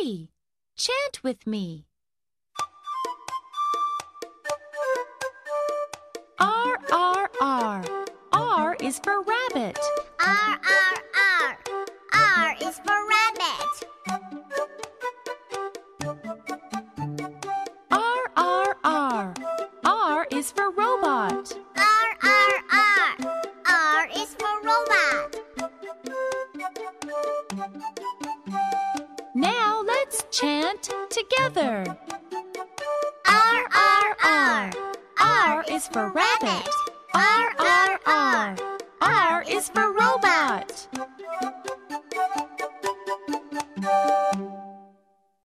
three. Chant with me. R, R, R. R is for rabbit. R, R, R. R is for rabbit. R, R, R. R is for robot. R, chant together. R, R, R. R is for rabbit. R, R, R. R is for robot.